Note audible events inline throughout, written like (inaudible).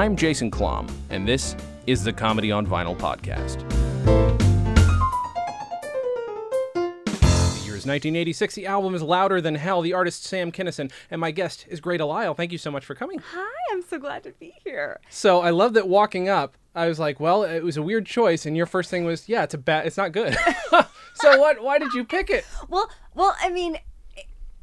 I'm Jason Klamm, and this is the Comedy on Vinyl podcast. The year is 1986. The album is Louder Than Hell. The artist Sam Kinison, and my guest is Grey DeLisle. Thank you so much for coming. Hi, I'm so glad to be here. So I love that walking up, I was like, well, it was a weird choice, and your first thing was, yeah, it's a bad, it's not good. (laughs) so what? Why did you pick it? Well, well, I mean,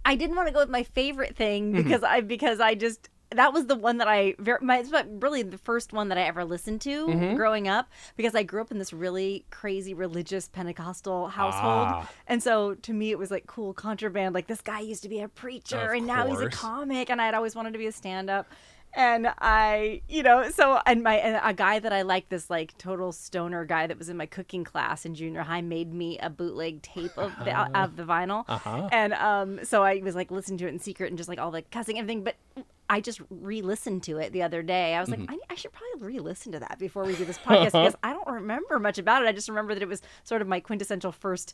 I didn't want to go with my favorite thing Mm-hmm. because I because I just that was the one that I very my it's really the first one that I ever listened to Mm-hmm. growing up because I grew up in this really crazy religious Pentecostal household, Ah. and so to me it was like cool contraband. Like this guy used to be a preacher, Of and now he's a comic, and I had always wanted to be a stand up. And I, you know, so and my and a guy that I liked, this like total stoner guy that was in my cooking class in junior high, made me a bootleg tape of the (laughs) of the vinyl, Uh-huh. and um, so I was like listening to it in secret and just like all the cussing and everything. But I just re-listened to it the other day. I was Mm-hmm. like, I, I should probably re-listen to that before we do this podcast because (laughs) I don't remember much about it. I just remember that it was sort of my quintessential first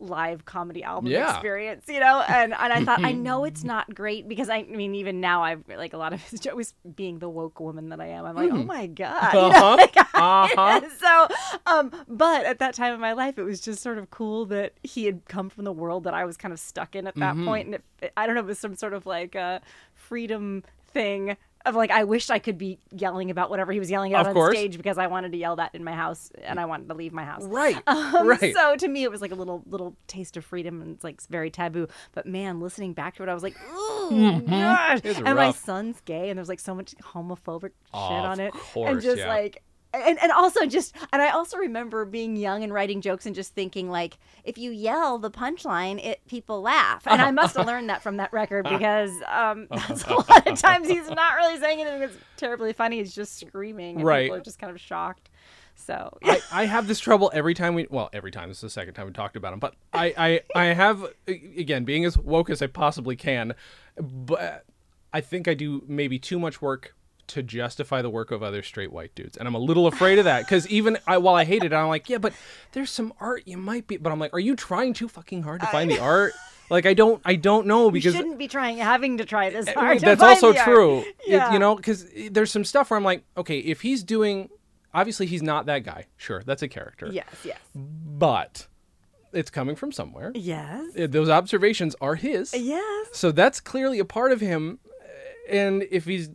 live comedy album Yeah. experience, you know. And and I thought I (laughs) know it's not great because I, I mean even now I've like a lot of his (laughs) jokes being the woke woman that I am. I'm like, oh my god. you know, Uh-huh. like, Uh-huh. so um but at that time in my life it was just sort of cool that he had come from the world that i was kind of stuck in at that Mm-hmm. point and it, i don't know it was some sort of like a freedom thing of like i wished i could be yelling about whatever he was yelling about on course. stage because i wanted to yell that in my house and i wanted to leave my house Right. (laughs) um, right. So to me, it was like a little little taste of freedom, and it's like very taboo. But man, listening back to it, I was like, ooh, gosh. It's And my son's gay, and there's like so much homophobic Oh, shit on it, course, and just yeah. like. And, and also just and I also remember being young and writing jokes and just thinking like if you yell the punchline it people laugh. And I (laughs) must have learned that from that record because um, (laughs) that's a lot of times he's not really saying anything that's terribly funny. He's just screaming and Right. people are just kind of shocked. So I, I have this trouble every time we well every time this is the second time we talked about him but I, I I have again being as woke as I possibly can but I think I do maybe too much work to justify the work of other straight white dudes and I'm a little afraid of that because even I, while I hate it I'm like yeah but there's some art you might be but I'm like are you trying too fucking hard to find the (laughs) art like I don't I don't know because you shouldn't be trying having to try this Uh, hard That's also true. It- you know, because there's some stuff where I'm like, okay, if he's doing, obviously he's not that guy. Sure, that's a character. Yes, yes. But it's coming from somewhere. Yes. Uh, Those observations are his. Yes. So that's clearly a part of him. And if he's,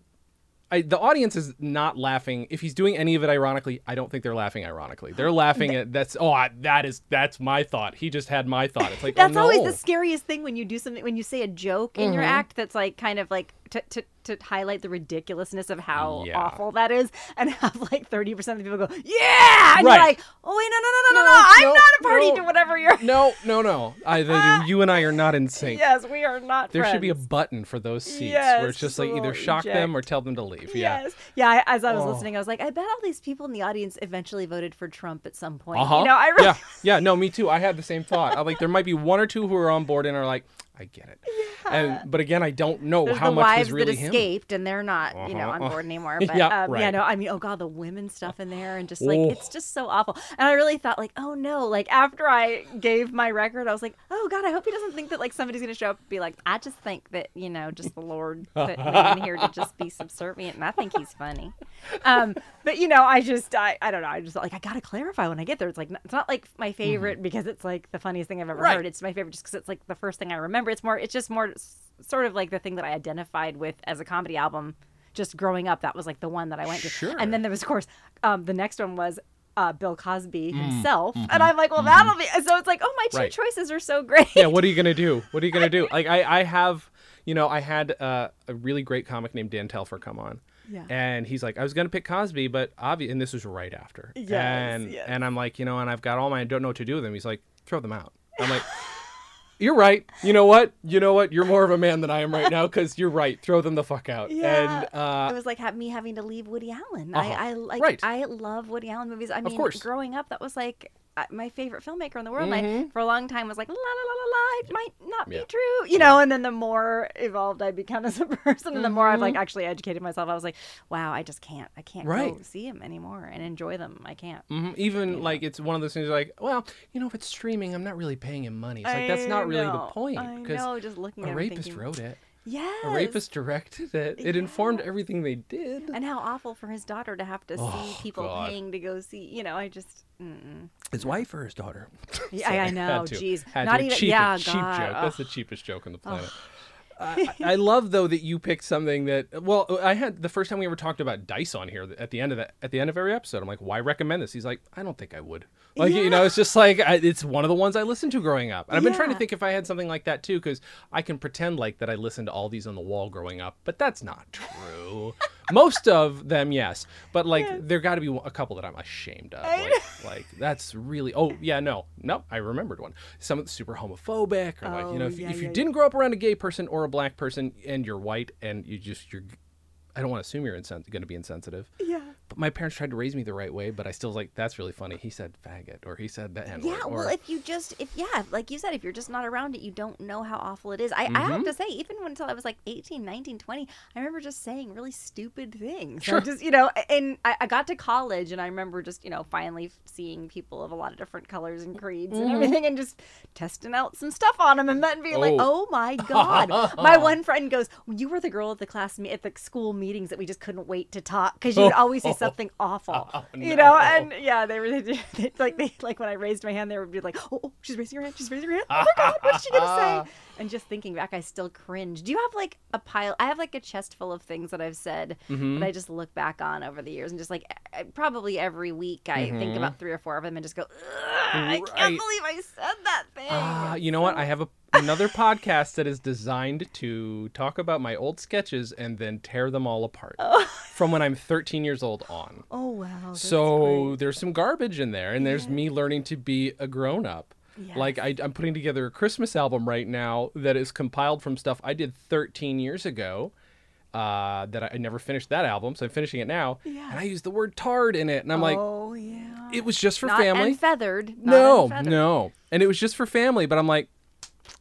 I, the audience is not laughing. If he's doing any of it ironically, I don't think they're laughing ironically. They're laughing at that's oh I, that is that's my thought. He just had my thought. It's like That's oh, always no. Mm-hmm. the scariest thing when you do something when you say a joke in your act that's like kind of like to, to, to highlight the ridiculousness of how Yeah. awful that is and have like 30% of the people go yeah and Right. you're like oh wait no no no no no No, no, I'm no, not a party no. to whatever you're No, no, no. I, they, you and I are not in sync. yes we are not There should be a button for those seats Yes, where it's just like either little shock them or tell them to leave. Yeah. Yes. Yeah. I, as I was Oh. listening, I was like, I bet all these people in the audience eventually voted for Trump at some point. Uh huh. You know, I really, yeah. Yeah. No, me too. I had the same thought. I'm like, there might be one or two who are on board and are like, I get it. And but again, I don't know There's how much was really that him. escaped and they're not, you know, on Uh-huh. board anymore. (laughs) But Yeah, um, yeah, no, I mean, oh god, the women stuff in there and just like Oh. it's just so awful. And I really thought like, oh no, like after I gave my record, I was like, oh god, I hope he doesn't think that like somebody's gonna show up and be like, I just think that you know, just the Lord (laughs) put me in here to just be subservient, and I think he's funny. Um, but you know, I just, I, I don't know, I just like I gotta clarify when I get there. It's like it's not like my favorite because it's like the funniest thing I've ever Mm-hmm. Right. heard. It's my favorite just because it's like the first thing I remember. It's more, it's just more sort of like the thing that I identified with as a comedy album. Just growing up, that was like the one that I went to. Sure. And then there was, of course, um, the next one was uh, Bill Cosby Mm, himself, and I'm like, well, that'll be. So it's like, oh, my two Right. choices are so great. yeah. What are you gonna do? What are you gonna do? (laughs) Like I, I have, you know, I had uh, a really great comic named Dan Telfer come on. Yeah. And he's like, I was gonna pick Cosby, but obvious, and this was right after. Yes, And yes. and I'm like, you know, and I've got all my, I don't know what to do with them. He's like, throw them out. I'm like. You're right. You know what? You know what? You're more of a man than I am right now because you're right. Throw them the fuck out. Yeah. And uh, it was like ha- me having to leave Woody Allen. Uh-huh. I, I like Right. I love Woody Allen movies. I mean, course. growing up, that was like my favorite filmmaker in the world. And I, for a long time, was like la la la la la. It might not Yeah. be true, you know. And then the more evolved I become as a (laughs) person, and the more I've like actually educated myself, I was like, wow, I just can't. I can't go Mm-hmm. See him anymore and enjoy them. I can't. Mhm. Even like it's one of those things like, well, you know, if it's streaming, I'm not really paying him money. It's like that's not really the point I because know, just looking a at him rapist thinking, wrote it. Yes. A rapist directed it. It informed everything they did. And how awful for his daughter to have to Oh, see people God. paying to go see. You know, I just. Mm-mm. His wife or his daughter? Yeah, I- I know, jeez. Not even- cheap, yeah, cheap God, joke. That's the cheapest joke on the planet. I, I love though that you picked something that well I had the first time we ever talked about dice on here at the end of that at the end of every episode I'm like why recommend this? He's like I don't think I would. Like you know it's just like I, it's one of the ones I listened to growing up. And I've been trying to think if I had something like that too because I can pretend like that I listened to all these on the wall growing up but that's not true most of them yes. But like there got to be a couple that I'm ashamed of like, like that's really oh yeah no no I remembered one. Some super homophobic or like you know Oh, if, yeah, if you yeah, didn't grow up around a gay person or a black person and you're white and you just you're I don't want to assume you're insen- going to be insensitive. Yeah. My parents tried to raise me the right way, but I still was like, that's really funny. He said faggot, or he said that. Yeah, well, or, if you just, if yeah, like you said, if you're just not around it, you don't know how awful it is. I, I Mm-hmm. have to say, even until I was like 18, 19, 20, I remember just saying really stupid things. I Sure. just, you know, and I, I got to college and I remember just, you know, finally seeing people of a lot of different colors and creeds and everything and just testing out some stuff on them and then being like, Mm-hmm. Oh. oh my God. (laughs) my one friend goes, You were the girl at the class, me- at the school meetings that we just couldn't wait to talk because you would (laughs) always say something awful. (laughs) Oh, You know, and yeah, they were they, (laughs) they, like they like when I raised my hand, they would be like, "Oh, oh, she's raising her hand. She's raising her hand. Oh my god, what's she gonna say?" (laughs) And just thinking back, I still cringe. Do you have like a pile? I have like a chest full of things that I've said Mm-hmm. that I just look back on over the years, and just like eh, probably every week I think about three or four of them and just go, "Ugh, "I can't Mm-hmm. Believe I said that thing." Ah, you know what? I have a, another (laughs) podcast that is designed to talk about my old sketches and then tear them all apart (laughs) from when I'm 13 years old on. oh wow. So great. there's some garbage in there, and there's me learning to be a grown up. Like I, I'm putting together a Christmas album right now that is compiled from stuff I did 13 years ago. Uh, that I, I never finished that album, so I'm finishing it now. Yeah. And I used the word "tard" in it, and I'm like, oh yeah. it was just for not family. unfeathered. not no, unfeathered. no, and it was just for family. But I'm like,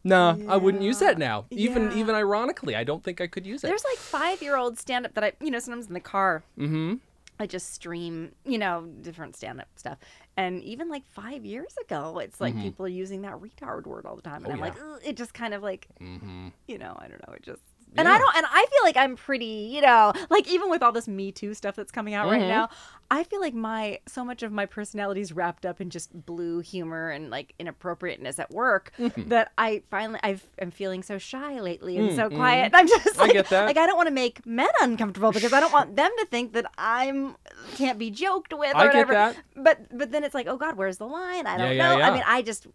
nah, I wouldn't use that now. Even Yeah. even ironically, I don't think I could use it. There's like five year old stand up that I, you know, sometimes in the car, mm-hmm. I just stream, you know, different stand up stuff. And even like five years ago, it's like people are using that retard word all the time. And Mm-hmm. Oh, I'm yeah. like, it just kind of like, Mm-hmm. you know, I don't know. It just. And I don't, and I feel like I'm pretty, you know, like even with all this Me Too stuff that's coming out right Mhm. now, I feel like my so much of my personality is wrapped up in just blue humor and like inappropriateness at work Mm-hmm. that I finally I've, I'm feeling so shy lately and so quiet. (laughs) I'm just Mm, I like, get that. like I don't want to make men uncomfortable because I don't want them to think that I'm can't be joked with or I get whatever. that. But but then it's like, oh God, where's the line? I don't Yeah, yeah, know. yeah. I mean, I just,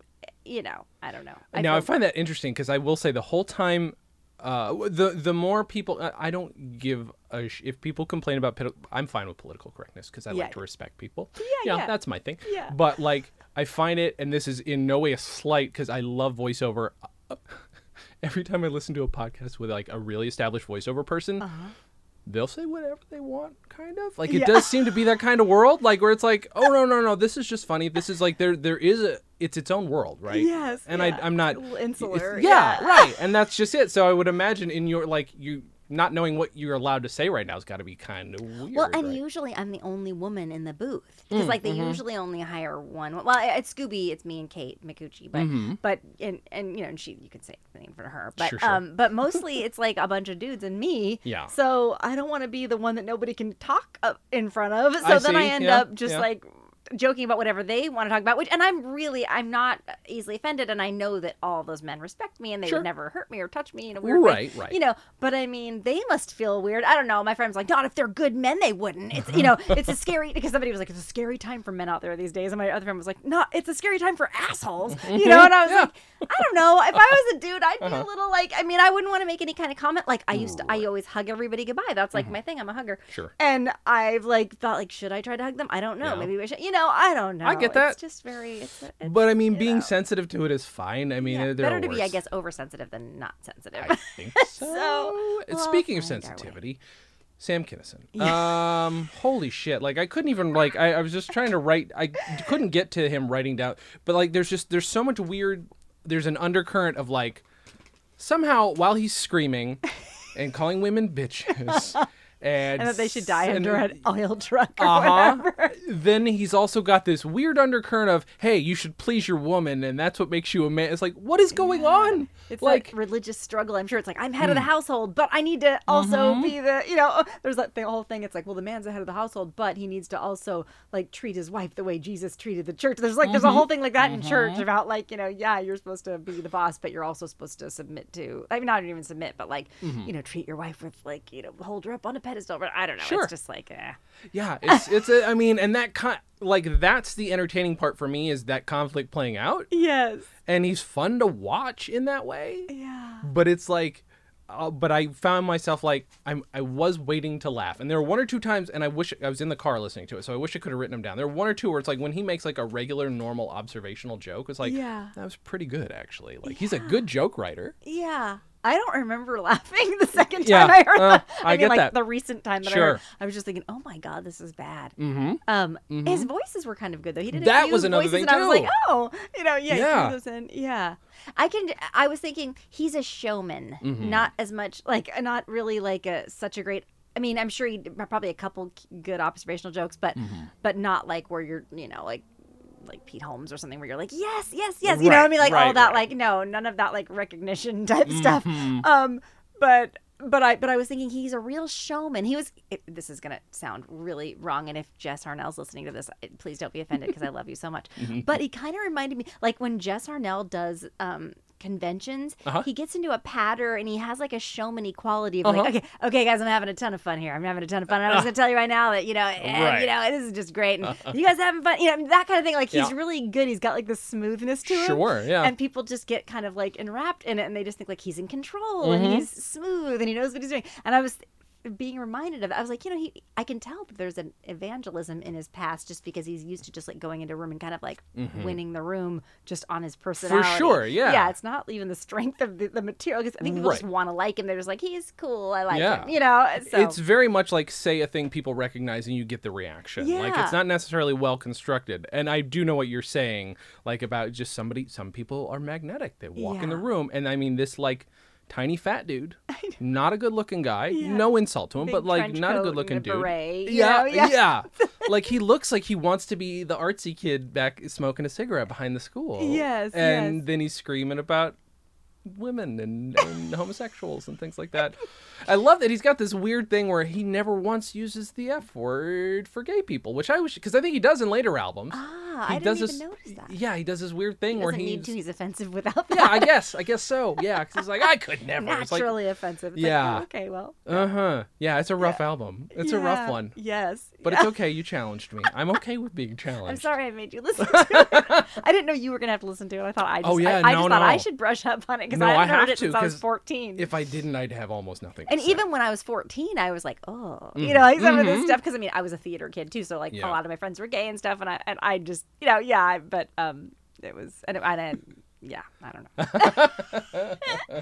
you know, I don't know. I now I find that interesting because I will say the whole time, uh, the the more people I- I don't give a sh- if people complain about pit- I'm fine with political correctness because I Yeah. like to respect people. Yeah, yeah. that's my thing. Yeah. But like I find it, and this is in no way a slight because I love voiceover. (laughs) Every time I listen to a podcast with like a really established voiceover person. Uh-huh. They'll say whatever they want, kind of like it Yeah. does seem to be that kind of world, like where it's like, oh no no no, this is just funny. This is like there there is a it's its own world, right? Yes, and yeah. I I'm not insular, yeah, yeah. right. (laughs) And that's just it. So I would imagine in your like you not knowing what you're allowed to say right now has got to be kind of weird. Well, and right? usually I'm the only woman in the booth because Mm, like they mm-hmm. usually only hire one. Well, at Scooby, it's me and Kate Micucci, but but and and you know, and she you can say the name for her, but Mm-hmm. Sure, sure. um, but mostly it's like a bunch of dudes and me. Yeah. So I don't want to be the one that nobody can talk in front of. So I then I end yeah, up just yeah. like joking about whatever they want to talk about which and i'm really i'm not easily offended and i know that all those men respect me and they Sure. would never hurt me or touch me in a weird way Right, right. you know but i mean they must feel weird i don't know my friend's like not if they're good men they wouldn't it's you know it's a scary because somebody was like it's a scary time for men out there these days and my other friend was like no it's a scary time for assholes (laughs) you know and i was Yeah. like i don't know if i was a dude i'd be Uh-huh. a little like i mean i wouldn't want to make any kind of comment like i used to i always hug everybody goodbye that's like my thing i'm a hugger Mm-hmm. Sure. and i've like thought like should i try to hug them i don't know Yeah. maybe we should you know i don't know I get that. it's just very it's, it's But I mean, being know. sensitive to it is fine. I mean, yeah, better are to be i guess oversensitive than not sensitive I think (laughs) so. So, And we'll Speaking of find our way. sensitivity, Sam Kinison. Um, holy shit! Like I couldn't even like I, I was just trying to write. I couldn't get to him writing down. But like, there's just there's so much weird. There's an undercurrent of like somehow while he's screaming and calling women bitches and and that they should die under an oil truck or uh-huh. whatever. (laughs) Then he's also got this weird undercurrent of, hey, you should please your woman, and that's what makes you a man. It's like, what is going on? It's like, like religious struggle. I'm sure it's like I'm head of the Hmm. household, but I need to also Mm-hmm. be the you know. (laughs) There's that thing, whole thing. It's like, well, the man's the head of the household, but he needs to also like treat his wife the way Jesus treated the church. There's like there's a Mm-hmm. whole thing like that in church about like you know, yeah, you're supposed to be the boss, but you're also supposed to submit to. I mean, not even submit, but like you know, treat your wife with like you know, hold her up on a pedestal. But I don't know. Sure. It's just like, eh. yeah, it's it's. A, I mean, and that con- like that's the entertaining part for me is that conflict playing out, yes, and he's fun to watch in that way. yeah, But it's like. Uh, but I found myself like I'm I was waiting to laugh, and there were one or two times, and I wish I was in the car listening to it, so I wish I could have written them down. There were one or two where it's like when he makes like a regular, normal observational joke, it's like Yeah. that was pretty good actually. Like he's a good joke writer. yeah. I don't remember (laughs) laughing the second Yeah, time I heard uh, that. I mean, get like that. the recent time that I heard, I was just thinking, oh my god, this is bad. Mm-hmm. Um, his voices were kind of good though. He did a That few was another voices, thing, and I was like, oh, you know, yeah, Yeah. yeah. those in. yeah. I can. I was thinking he's a showman, Mm-hmm. not as much like not really like a such a great. I mean, I'm sure he probably a couple good observational jokes, but Mm-hmm. but not like where you're, you know, like like Pete Holmes or something where you're like, yes, yes, yes, you know what I mean? Like all that, right. like no, none of that like recognition (laughs) type stuff. Mhm. Um, but but I but I was thinking he's a real showman. He was. It, this is gonna sound really wrong, and if Jess Harnell's listening to this, please don't be offended because I love you so much. (laughs) but he kind of reminded me like when Jess Harnell does um conventions, Uh-huh. he gets into a patter and he has like a showman quality of Uh-huh. like, okay, okay, guys, I'm having a ton of fun here. I'm having a ton of fun. And I'm just gonna tell you right now that you know, eh, Right. you know, this is just great, and you guys having fun, you know, that kind of thing. Like he's Yeah. really good. He's got like the smoothness to him Sure, yeah. and people just get kind of like enwrapped in it and they just think like he's in control Mm-hmm. and he's smooth and he knows what he's doing and i was being reminded of that i was like you know he i can tell that there's an evangelism in his past just because he's used to just like going into a room and kind of like winning the room just on his personality Mm-hmm. sure, yeah. yeah it's not even the strength of the, the material because i think people just want to like him they're just like he's cool i like Yeah. him you know so It's very much like say a thing people recognize and you get the reaction. Yeah. Like it's not necessarily well constructed. And I do know what you're saying, like about just somebody some people are magnetic. They walk in the room and I mean this like tiny fat dude. (laughs) Not a good looking guy. Yeah. No insult to him, Big but like not a good looking a dude. beret, (laughs) yeah. Yeah. yeah. (laughs) like he looks like he wants to be the artsy kid back smoking a cigarette behind the school. Yes, And yes. then he's screaming about women and, and homosexuals and things like that. I love that he's got this weird thing where he never once uses the F word for gay people, which I wish because I think he does in later albums. ah he i didn't even this, notice that Yeah, he does this weird thing where he where doesn't he's need to he's offensive without that yeah, I guess, I guess so. Yeah, 'cause he's like I could (laughs) never. It's like naturally offensive It's Yeah. like, oh, okay well uh huh. Yeah, it's a rough album. It's a rough one. Yes. But yeah. it's okay. You challenged me. I'm okay with being (laughs) challenged. I'm sorry I made you listen (laughs) to it. I didn't know you were gonna have to listen to it. I thought I just, Oh, yeah, I, I no, just thought I should brush up on it because No, I I heard it to, since I was 'cause 14. If I didn't, I'd have almost nothing. And even when I was 14, I was like, oh, you know, like some of this stuff. Because I mean, I was a theater kid too, so like Mm-hmm. Yeah. a lot of my friends were gay and stuff, and I and I just, you know, yeah. I- But um, it was, and, it, and I, yeah, I don't know. (laughs)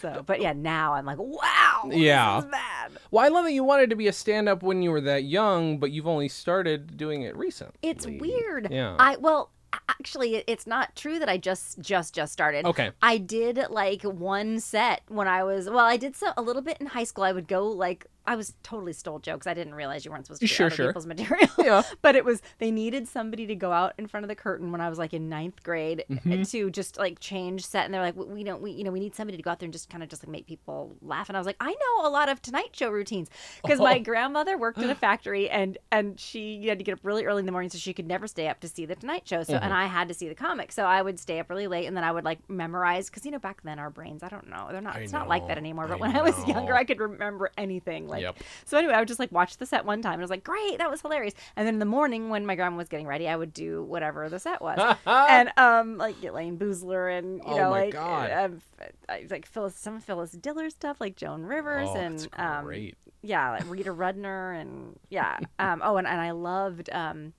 so, but yeah, now I'm like, wow, Yeah. this is bad. Well, I love that you wanted to be a stand-up when you were that young, but you've only started doing it recently. It's weird. Yeah. I well, actually, it's not true that I just just just started. Okay. I did like one set when I was well. I did so a little bit in high school. I would go like I was totally stole jokes. I didn't realize you weren't supposed to Sure, sure. people's material. Yeah. (laughs) but it was they needed somebody to go out in front of the curtain when I was like in ninth grade Mm-hmm. to just like change set, and they're like, we don't we you know we need somebody to go out there and just kind of just like make people laugh. And I was like, I know a lot of Tonight Show routines because my Oh. grandmother worked in a (gasps) factory and and she had to get up really early in the morning so she could never stay up to see the Tonight Show. So Mm-hmm. and I had to see the comic, so I would stay up really late and then I would like memorize because you know back then our brains I don't know they're not I it's not like that anymore. But I when I was younger, I could remember anything. Like Yep. so anyway, I would just like watch the set one time and I was like, great, that was hilarious. And then in the morning when my grandma was getting ready, I would do whatever the set was, (laughs) and um like Elayne Boosler and you Oh know like God. um, like Phyllis some Phyllis Diller stuff like Joan Rivers Oh, and um yeah like Rita Rudner and yeah (laughs) um oh and, and I loved um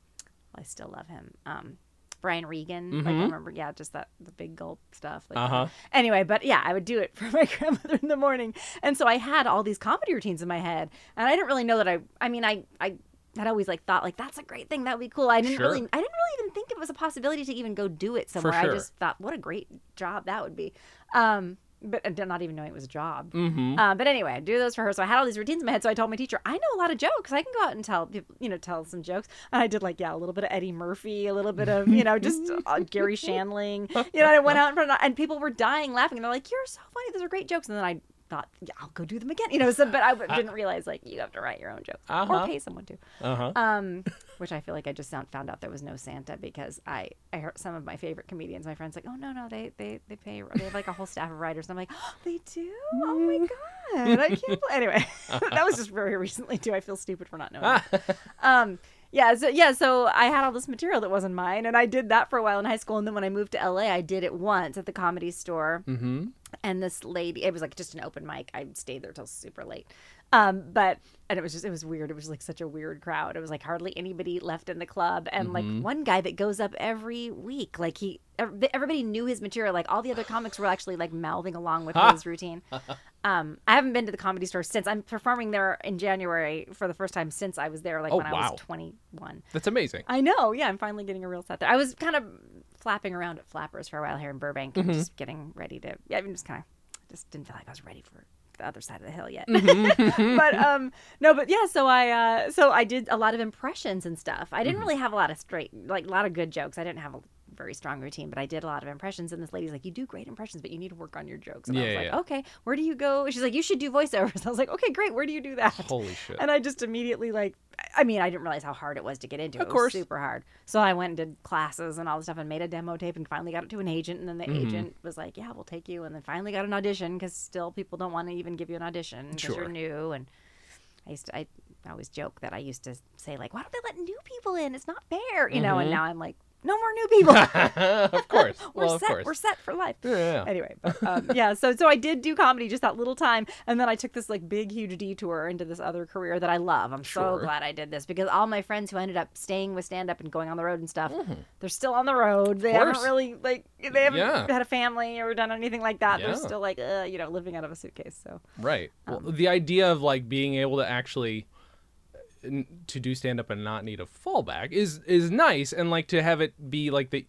well, I still love him um Brian Regan like I remember yeah just that the big gulp stuff like Mm-hmm. Uh-huh. anyway but yeah I would do it (laughs) for my grandmother in the morning and so I had all these comedy routines in my head and I didn't really know that I I mean I I had always like thought like that's a great thing that would be cool I didn't Sure. really I didn't really even think it was a possibility to even go do it somewhere sure. I just thought what a great job that would be um but not even knowing it was a job. Mm-hmm. Uh, but anyway, I do those for her. So I had all these routines in my head. So I told my teacher, I know a lot of jokes. I can go out and tell, people- you know, tell some jokes. And I did like, yeah, a little bit of Eddie Murphy, a little bit of, you know, just uh, (laughs) Garry Shandling. You know, I went out in front of, and people were dying laughing. And they're like, you're so funny. Those are great jokes. And then I thought, yeah, I'll go do them again. You know, so, but I (laughs) didn't realize like you have to write your own jokes Uh-huh. or pay someone to. Uh-huh. Um, which I feel like I just sound, found out there was no Santa because I, I heard some of my favorite comedians, my friends, like, oh no no they they they pay they have like a whole staff of writers. And I'm like, oh, they do. Oh my god, I can't. Anyway, (laughs) that was just very recently too. I feel stupid for not knowing. (laughs) um, yeah, so yeah, so I had all this material that wasn't mine, and I did that for a while in high school. And then when I moved to LA, I did it once at the comedy store mm-hmm. And this lady it was like just an open mic. I stayed there till super late. Um but and it was just it was weird. It was like such a weird crowd. It was like hardly anybody left in the club. And like one guy that goes up every week like he everybody knew his material. Like all the other comics were actually like mouthing along with his routine. Um i haven't been to the comedy store since. I'm performing there in january for the first time since i was there like Oh, when i was 21 That's amazing. I know. Yeah, I'm finally getting a real set there. I was kind of flapping around at Flappers for a while here in Burbank, and just getting ready to. Yeah, I'm just kind of just didn't feel like I was ready for the other side of the hill yet. (laughs) but um, no, but yeah. So I uh, so I did a lot of impressions and stuff. I didn't really have a lot of straight, like a lot of good jokes. I didn't have a very strong routine, but I did a lot of impressions. And this lady's like, "You do great impressions, but you need to work on your jokes." And I Yeah, was like, yeah. "Okay, where do you go?" She's like, "You should do voiceovers." (laughs) I was like, "Okay, great. Where do you do that?" Holy shit. And I just immediately like, I mean, I didn't realize how hard it was to get into. Of it course. was super hard. So I went and did classes and all this stuff and made a demo tape and finally got it to an agent. And then the Mm-hmm. agent was like, "Yeah, we'll take you." And then finally got an audition because still people don't want to even give you an audition because Sure. you're new. And I used to, I, I always joke that I used to say like, "Why don't they let new people in? It's not fair," you know. And now I'm like, "No more new people. (laughs) of course. (laughs) we're Mm-hmm. well, of set. course. We're set for life." Yeah, yeah. anyway but um, (laughs) yeah so so i did do comedy just that little time and then i took this like big huge detour into this other career that i love i'm Sure. so glad i did this because all my friends who ended up staying with stand up and going on the road and stuff they're still on the road they haven't Mm-hmm. really like they haven't Yeah. had a family or done anything like that they're still like uh, you know living out of a suitcase so Right. Well, Um, the idea of like being able to actually to do stand up and not need a fallback is is nice and like to have it be like the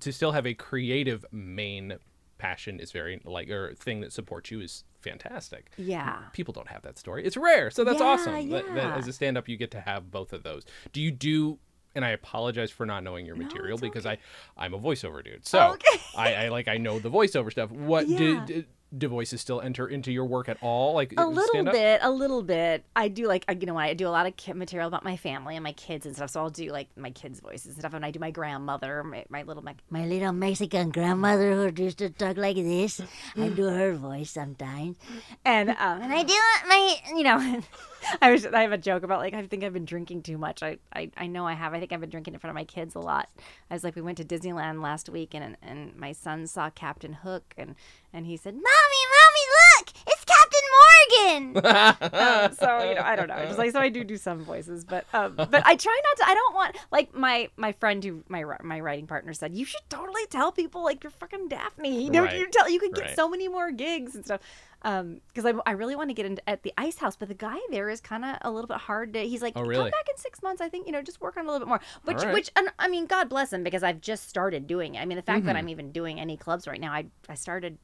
to still have a creative main passion is very like or thing that supports you is fantastic. yeah People don't have that story. It's rare. So that's Yeah, awesome. That, that yeah. as a stand up you get to have both of those. Do you do and I apologize for not knowing your material it's because I I'm a voiceover dude. So Okay. I, I like I know the voiceover stuff. What Yeah. do, do voices still enter into your work at all? Like a little stand-up? bit a little bit i do like you know i do a lot of material about my family and my kids and stuff so i'll do like my kids voices and stuff and i do my grandmother my, my little my, My little Mexican grandmother who used to talk like this. I do her voice sometimes. and um And I do my, you know, (laughs) (laughs) I was I have a joke about like I think I've been drinking too much. I, I I know I have. I think I've been drinking in front of my kids a lot. I was like, we went to Disneyland last week, and and my son saw Captain Hook, and and he said, Mommy, mommy, look! It's Captain Morgan! (laughs) um, so you know I don't know. Just like so I do do some voices, but um, but I try not to. I don't want like my my friend who my my writing partner said you should totally tell people like you're fucking Daphne. You know, Right. you tell you could get Right. so many more gigs and stuff. Um, because I I really want to get into at the Ice House, but the guy there is kind of a little bit hard to. He's like, Oh, come back in six months. I think you know just work on a little bit more. Which right. which and I mean God bless him because I've just started doing it. I mean the fact Mm-hmm. that I'm even doing any clubs right now, I I started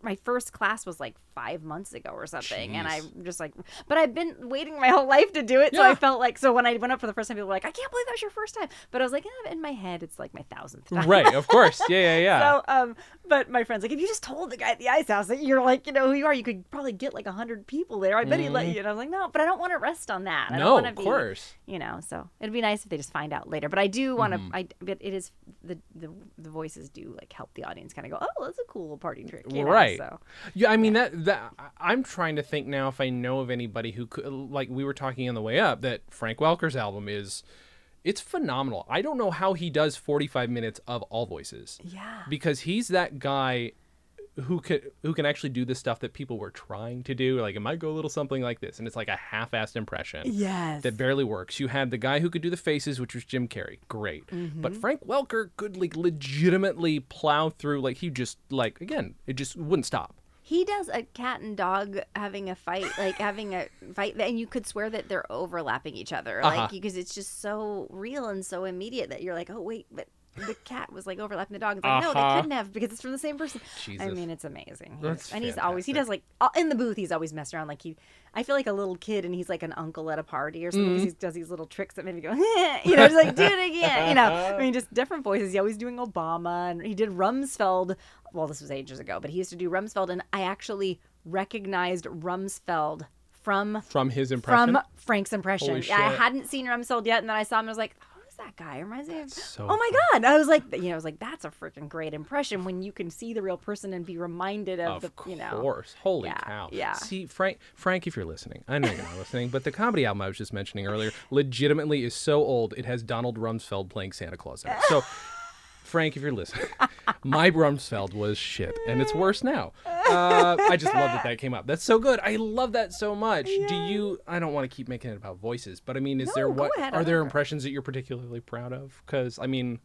my first class was like five months ago or something, and I'm just like, but I've been waiting my (laughs) whole life to do it, so I felt like, so when I went up for the first time, people were like, I can't believe that was your first time, but I was like, eh, in my head, it's like my thousandth time. right, of course. Yeah, yeah, (laughs) yeah. So, um, but my friend's like, if you just told the guy at the ice house that you're like, you know who you are, you could probably get like a hundred people there. I bet he'd let you. And I was like, no, but I don't want to rest on that. I don't Mm-hmm. no, want to of be, course. you know. So it'd be nice if they just find out later. But I do want to. Mm-hmm. I but it is the the the voices do like help the audience kind of go, oh, that's a cool party trick, you know? Right. So Yeah, I mean that that I'm trying to think now if I know of anybody who could like we were talking on the way up that Frank Welker's album is it's phenomenal. I don't know how he does 45 minutes of all voices yeah. because he's that guy who can who can actually do the stuff that people were trying to do. Like it might go a little something like this, and it's like a half-assed impression Yes. that barely works. You had the guy who could do the faces, which was Jim Carrey, great. But Mm-hmm. Frank Welker could like legitimately plow through. Like he just like again, it just wouldn't stop. He does a cat and dog having a fight, like (sighs) having a fight, and you could swear that they're overlapping each other, Uh-huh. like because it's just so real and so immediate that you're like, oh wait, but the cat was like overlapping the dog. It's like, no, Uh-huh. they couldn't have because it's from the same person. I mean, it's amazing. He's- and he's always he does like in the booth. He's always messing around like he. I feel like a little kid and he's like an uncle at a party or something. Mm-hmm. He does these little tricks that make me go, (laughs) you know, just like do it again. You know, I mean, just different voices. He's always doing Obama and he did Rumsfeld. Well, this was ages ago, but he used to do Rumsfeld, and I actually recognized Rumsfeld from From his impression. from Frank's impression. Holy Yeah, I hadn't seen Rumsfeld yet, and then I saw him. and I was like, oh, "Who's that guy?" Reminds me of. so oh my god! I was like, you know, I was like, "That's a freaking great impression when you can see the real person and be reminded of, Of the, you know." course. Holy Yeah, cow. yeah. See, Frank, Frank, if you're listening, I know you're not listening, but the comedy album I was just mentioning earlier legitimately is so old, it has Donald Rumsfeld playing Santa Claus in it. So, Frank, if you're listening, (laughs) my Rumsfeld was shit, and it's worse now. Uh, I just love that that came up. That's so good. I love that so much. Do you? I don't want to keep making it about voices, but I mean, is there No, go what ahead, are there impressions that you're particularly proud of? Because I mean,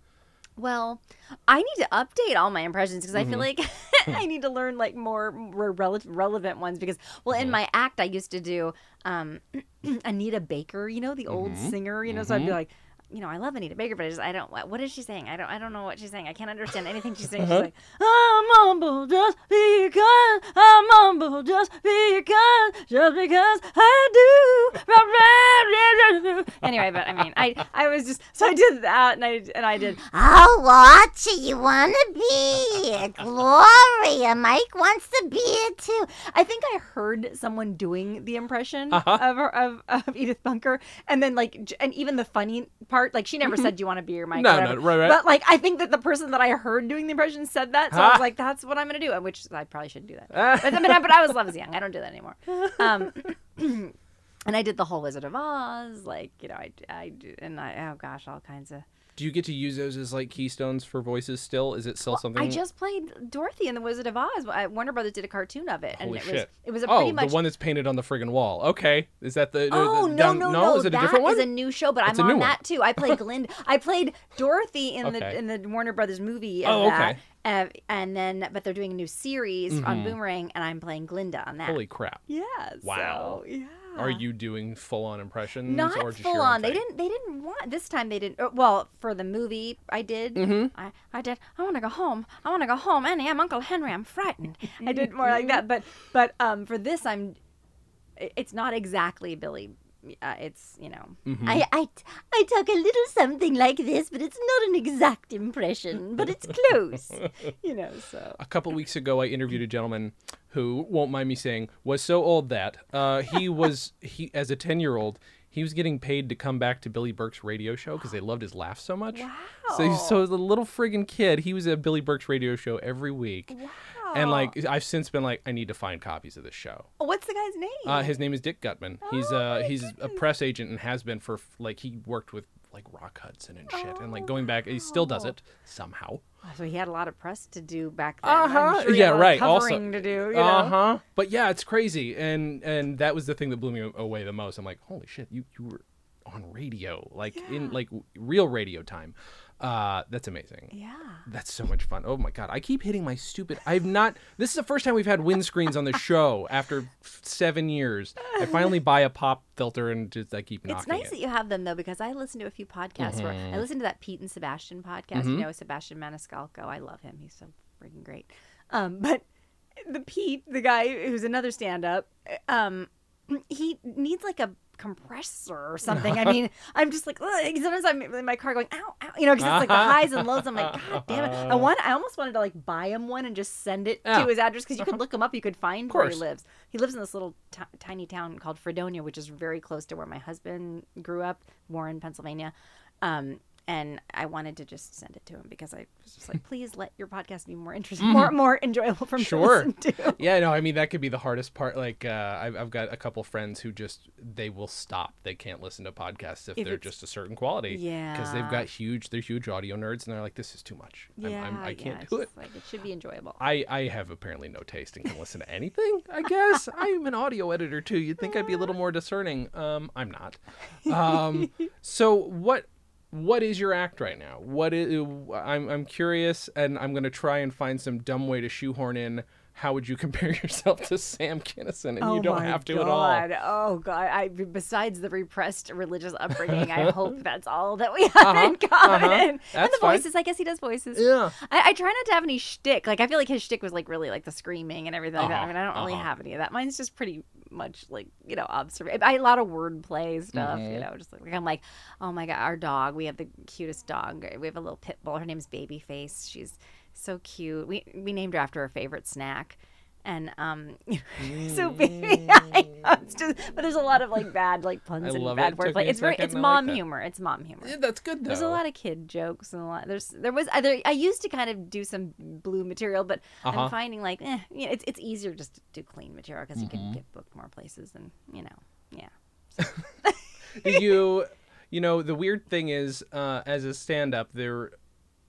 Well, I need to update all my impressions because I feel Mm-hmm. like (laughs) (laughs) I need to learn like more, more rele- relevant ones. Because well, Mm-hmm. in my act, I used to do um, (clears throat) Anita Baker, you know, the old Mm-hmm. singer. You know, so I'd be like. You know, I love Anita Baker, but I just I don't. What, is she saying? I don't. I don't know what she's saying. I can't understand anything she's saying. She's Uh-huh. like, I'm humble just because I'm humble just because just because I do. (laughs) Anyway, but I mean, I I was just so I did that and I and I did Oh, what do you want to be? Gloria. Mike wants to be it too. I think I heard someone doing the impression Uh-huh. of, her, of of Edith Bunker, and then like, and even the funny part, like she never said, "Do you want to be your Mike?" No, no, right, right. But like, I think that the person that I heard doing the impression said that, so I Ah. was like, "That's what I'm gonna do," which I probably shouldn't do that. (laughs) but, but, I- but I was I was young. I don't do that anymore. (laughs) Um, (clears throat) (clears throat) and I did the whole Wizard of Oz, like you know, I I do, and I oh gosh, all kinds of. do you get to use those as like keystones for voices still? Is it still something? I just played Dorothy in the Wizard of Oz. Warner Brothers did a cartoon of it, and it shit. was it was a oh, pretty much the one that's painted on the friggin' wall. Okay, is that the? Oh the, no down- no no! Is it a That different one? is a new show, but It's I'm on that too. I played (laughs) Glinda. I played Dorothy in Okay. the in the Warner Brothers movie. Oh, that. okay. Uh, and then, but they're doing a new series on Boomerang, and I'm playing Glinda on that. Holy crap! yeah! Wow. So, yeah. Are you doing full on impressions Not or just full on. They didn't. They didn't want this time. They didn't. uh, Well, for the movie, I did. Mm-hmm. I, I did. I want to go home. I want to go home. Annie, I'm Uncle Henry. I'm frightened. I did more like that. But but um, for this, I'm. It's not exactly Billie. Uh, it's you know. Mm-hmm. I, I, I talk a little something like this, but it's not an exact impression, but it's close. (laughs) You know. So. A couple weeks ago, I interviewed a gentleman who won't mind me saying was so old that uh, he (laughs) was he as a ten year old. He was getting paid to come back to Billie Burke's radio show because they loved his laugh so much. So, Wow. so as a little friggin' kid, he was at Billie Burke's radio show every week. Wow. And like, I've since been like, I need to find copies of this show. Oh, what's the guy's name? Uh, his name is Dick Guttman. He's Oh, uh my he's a press agent and has been for like he worked with like Rock Hudson and shit and like going back he still does it somehow. so he had a lot of press to do back then. Uh-huh. sure Yeah, right. Also- to do. You know. Uh huh. But yeah, it's crazy and and that was the thing that blew me away the most. I'm like, holy shit, you you were on radio like in like real radio time. Uh, that's amazing. Yeah. That's so much fun. Oh my god, I keep hitting my stupid. I've not. This is the first time we've had windscreens on the (laughs) show after seven years. I finally buy a pop filter and just I keep knocking It's nice it. that you have them though, because I listen to a few podcasts where Mm-hmm. I listen to that Pete and Sebastian podcast. You know, Sebastian Maniscalco. I love him. He's so freaking great. Um, (laughs) but the Pete, the guy who's another stand-up, um, he needs like a compressor or something. I (laughs) mean, I'm just like ugh. sometimes I'm in my car going ow, ow, you know, because it's like the highs and lows. I'm like, God damn it! I (laughs) want, I almost wanted to like buy him one and just send it Yeah. to his address because you could look him up. You could find where he lives. He lives in this little t- tiny town called Fredonia, which is very close to where my husband grew up, Warren, Pennsylvania. Um, and I wanted to just send it to him because I was just like, (laughs) please let your podcast be more interesting, more more enjoyable for me Mm-hmm. Sure. to. (laughs) Yeah, no, I mean that could be the hardest part. Like, uh, I've, I've got a couple friends who just they will stop. They can't listen to podcasts if, If they're just a certain quality. Yeah, because they've got huge. They're huge audio nerds, and they're like, this is too much. I'm, Yeah, I'm, I can't yeah, do it. Like, it should be enjoyable. I, I have apparently no taste and can listen to anything. I guess I'm an audio editor too. You'd think I'd be a little more discerning. Um, I'm not. Um, (laughs) so what what is your act right now? What is I'm I'm curious, and I'm gonna try and find some dumb way to shoehorn in how would you (laughs) compare yourself to Sam Kinison? And oh you don't have to god. at all. Oh god. I besides the repressed religious upbringing, I (laughs) hope that's all that we have in common. uh-huh. And the fine. voices. I guess he does voices. Yeah. I, I try not to have any shtick. Like I feel like his shtick was like really like the screaming and everything like that. I Uh-huh, mean, I don't really uh-huh. have any of that. Mine's just pretty much like you know observation. I a lot of wordplay stuff. Mm-hmm. You know, just like I'm like, oh my god, our dog. We have the cutest dog. We have a little pit bull. Her name's Babyface. She's so cute. We we named her after her favorite snack. And um, (laughs) so baby, (laughs) I know, it's just, but there's a lot of like bad like (laughs) puns and bad it. Wordplay. It's very, it's I like mom humor. It's mom humor. Yeah, that's good though. There's a lot of kid jokes and a lot. There's there was other. I used to kind of do some blue material, but Uh-huh. I'm finding like, eh, you know, it's it's easier just to do clean material because you Mm-hmm. can get booked more places and you know, yeah. Did you you know the weird thing is uh as a stand-up there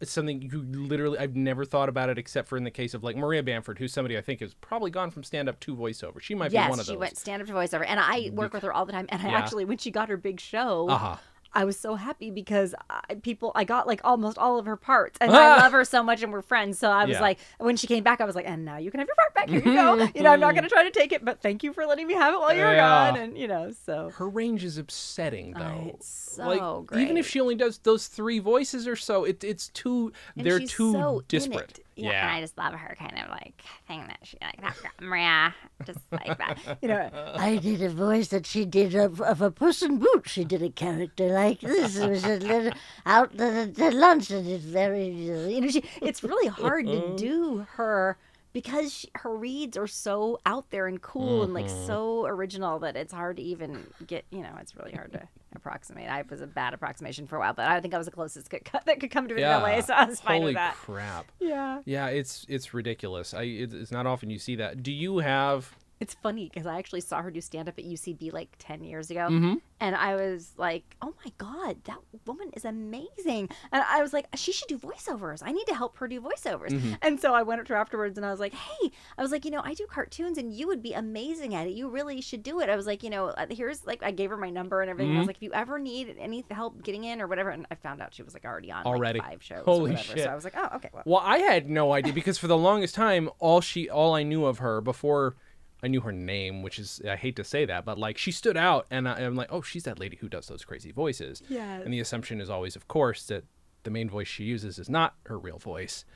something you literally i've never thought about it except for in the case of like maria bamford who's somebody i think has probably gone from stand-up to voiceover she might be one of those. Yes, she went stand up to voiceover, and I work with her all the time. And I Yeah. actually, when she got her big show, uh-huh I was so happy because I, people, I got like almost all of her parts, and! I (laughs) love her so much, and we're friends. So I was Yeah. like, when she came back, I was like, and now you can have your part back. Here you go. (laughs) you know, I'm not going to try to take it, but thank you for letting me have it while you were Yeah. gone. And you know, so her range is upsetting oh, though Oh, it's so like even if she only does those three voices or so it, it's too And they're too so disparate it. Yeah, and I just love her kind of like thing that she like that Maria, just like that. You know, I did a voice that she did of, of a Puss in Boots. She did a character like this. It was a little out at the lunch, and it's very. you know, she. It's really hard to do her because she, her reads are so out there and cool and like Mm-hmm. so original that it's hard to even get. You know, it's really hard to approximate. I was a bad approximation for a while, but I think I was the closest could, that could come to it in LA, so I was fine holy with that. crap Yeah. yeah it's it's ridiculous i it, it's not often you see that do you have It's funny because I actually saw her do stand up at UCB like 10 years ago. Mm-hmm. And I was like, oh my God, that woman is amazing. And I was like, she should do voiceovers. I need to help her do voiceovers. Mm-hmm. And so I went up to her afterwards and I was like, hey, I was like, you know, I do cartoons and you would be amazing at it. You really should do it. I was like, you know, uh, here's like, I gave her my number and everything. I Mm-hmm. was like, if you ever need any help getting in or whatever. And I found out she was like already on Already. like five shows Holy or whatever. shit. So I was like, oh, okay. Well, Well, I had no idea because for the longest time, all she, all I knew of her before I knew her name, which is I hate to say that, but like she stood out, and I, I'm like, oh, she's that lady who does those crazy voices. Yes. And the assumption is always, of course, that the main voice she uses is not her real voice.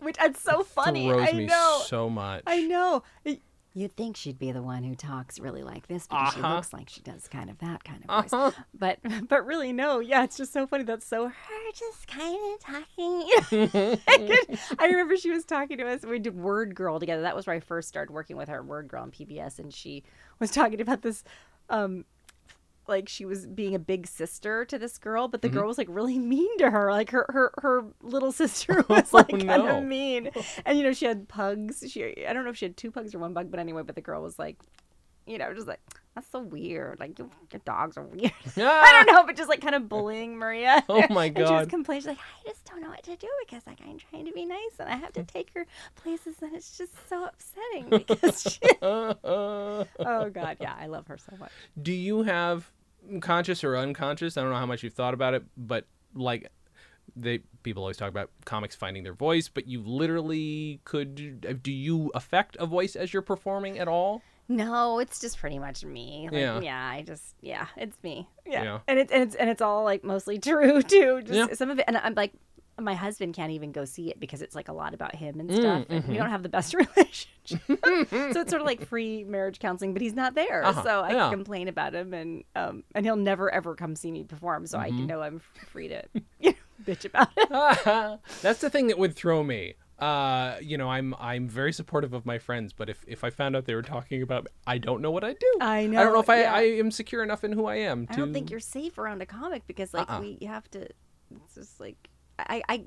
which it's so funny. Throws I know. so much. I know. You'd think she'd be the one who talks really like this because she Uh-huh. looks like she does kind of that kind of voice. But (laughs) but really no, yeah, it's just so funny. That's so her just kind of talking. (laughs) I, I remember she was talking to us. We did Word Girl together. That was where I first started working with her, Word Girl on PBS, and she was talking about this. Um, like she was being a big sister to this girl, but the Mm-hmm. girl was like really (laughs) mean to her. Like her her her little (laughs) sister was like kind no. of mean, (laughs) and you know she had pugs. She I don't know if she had two pugs or one pug, but anyway, but the girl was like, you know, just like that's so weird. Like your, your dogs are weird. I don't know, but just like kind of bullying Maria. Oh my god! And she was complaining. She's like, I just don't know what to do because like I'm trying to be nice and I have to take her places, and it's just so upsetting because she. oh God, yeah, I love her so much. Do you have conscious or unconscious? I don't know how much you've thought about it, but like they people always talk about comics finding their voice, but you literally could. Do you affect a voice as you're performing at all? No, it's just pretty much me. Like, Yeah. yeah. I just yeah, it's me. Yeah. Yeah. And it's and it's and it's all like mostly (laughs) true too. Just Yeah. some of it and I'm like my husband can't even go see it because it's like a lot about him Mm, and stuff. And mm-hmm. we don't have the best (laughs) relationship. so it's sort of like free marriage counseling, but he's not there. Uh-huh. So I Yeah. can complain about him and um and he'll never ever come see me perform. So I Mm-hmm. can know I'm free to (laughs) you know, bitch about it. (laughs) That's the thing that would throw me. Uh, you know, I'm I'm very supportive of my friends, but if, if I found out they were talking about, I don't know what I'd do. I know. I don't know, if I, yeah. I am secure enough in who I am. I don't think you're safe around a comic because like Uh-uh. we have to. It's just like I I.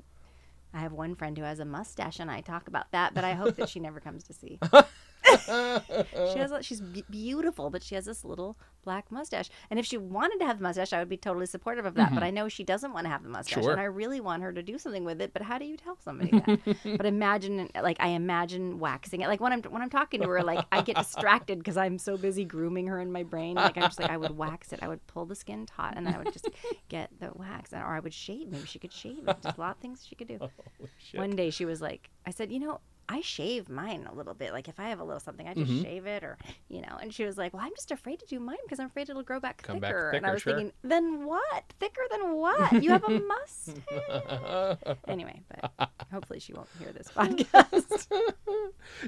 I have one friend who has a mustache, and I talk about that, but I hope that she never comes to see. (laughs) she has, she's beautiful, but she has this little black mustache. And if she wanted to have the mustache, I would be totally supportive of that. But mm-hmm. I know she doesn't want to have the mustache, Sure. and I really want her to do something with it. But how do you tell somebody that? (laughs) but imagine, like, I imagine waxing it. Like when I'm when I'm talking to her, like I get distracted because I'm so busy grooming her in my brain. Like I'm just like I would wax it. I would pull the skin taut, and I would just get the wax, or I would shave. Maybe she could shave it. Just a lot of things she could do. (laughs) One day she was like, I said, you know, I shave mine a little bit. Like if I have a little something, I just Mm-hmm. shave it, or (laughs) you know. And she was like, "Well, I'm just afraid to do mine because I'm afraid it'll grow back Come back thicker." and I was sure. thinking, then what? Thicker than what? You have a mustache. (laughs) anyway, but hopefully she won't hear this (laughs) podcast.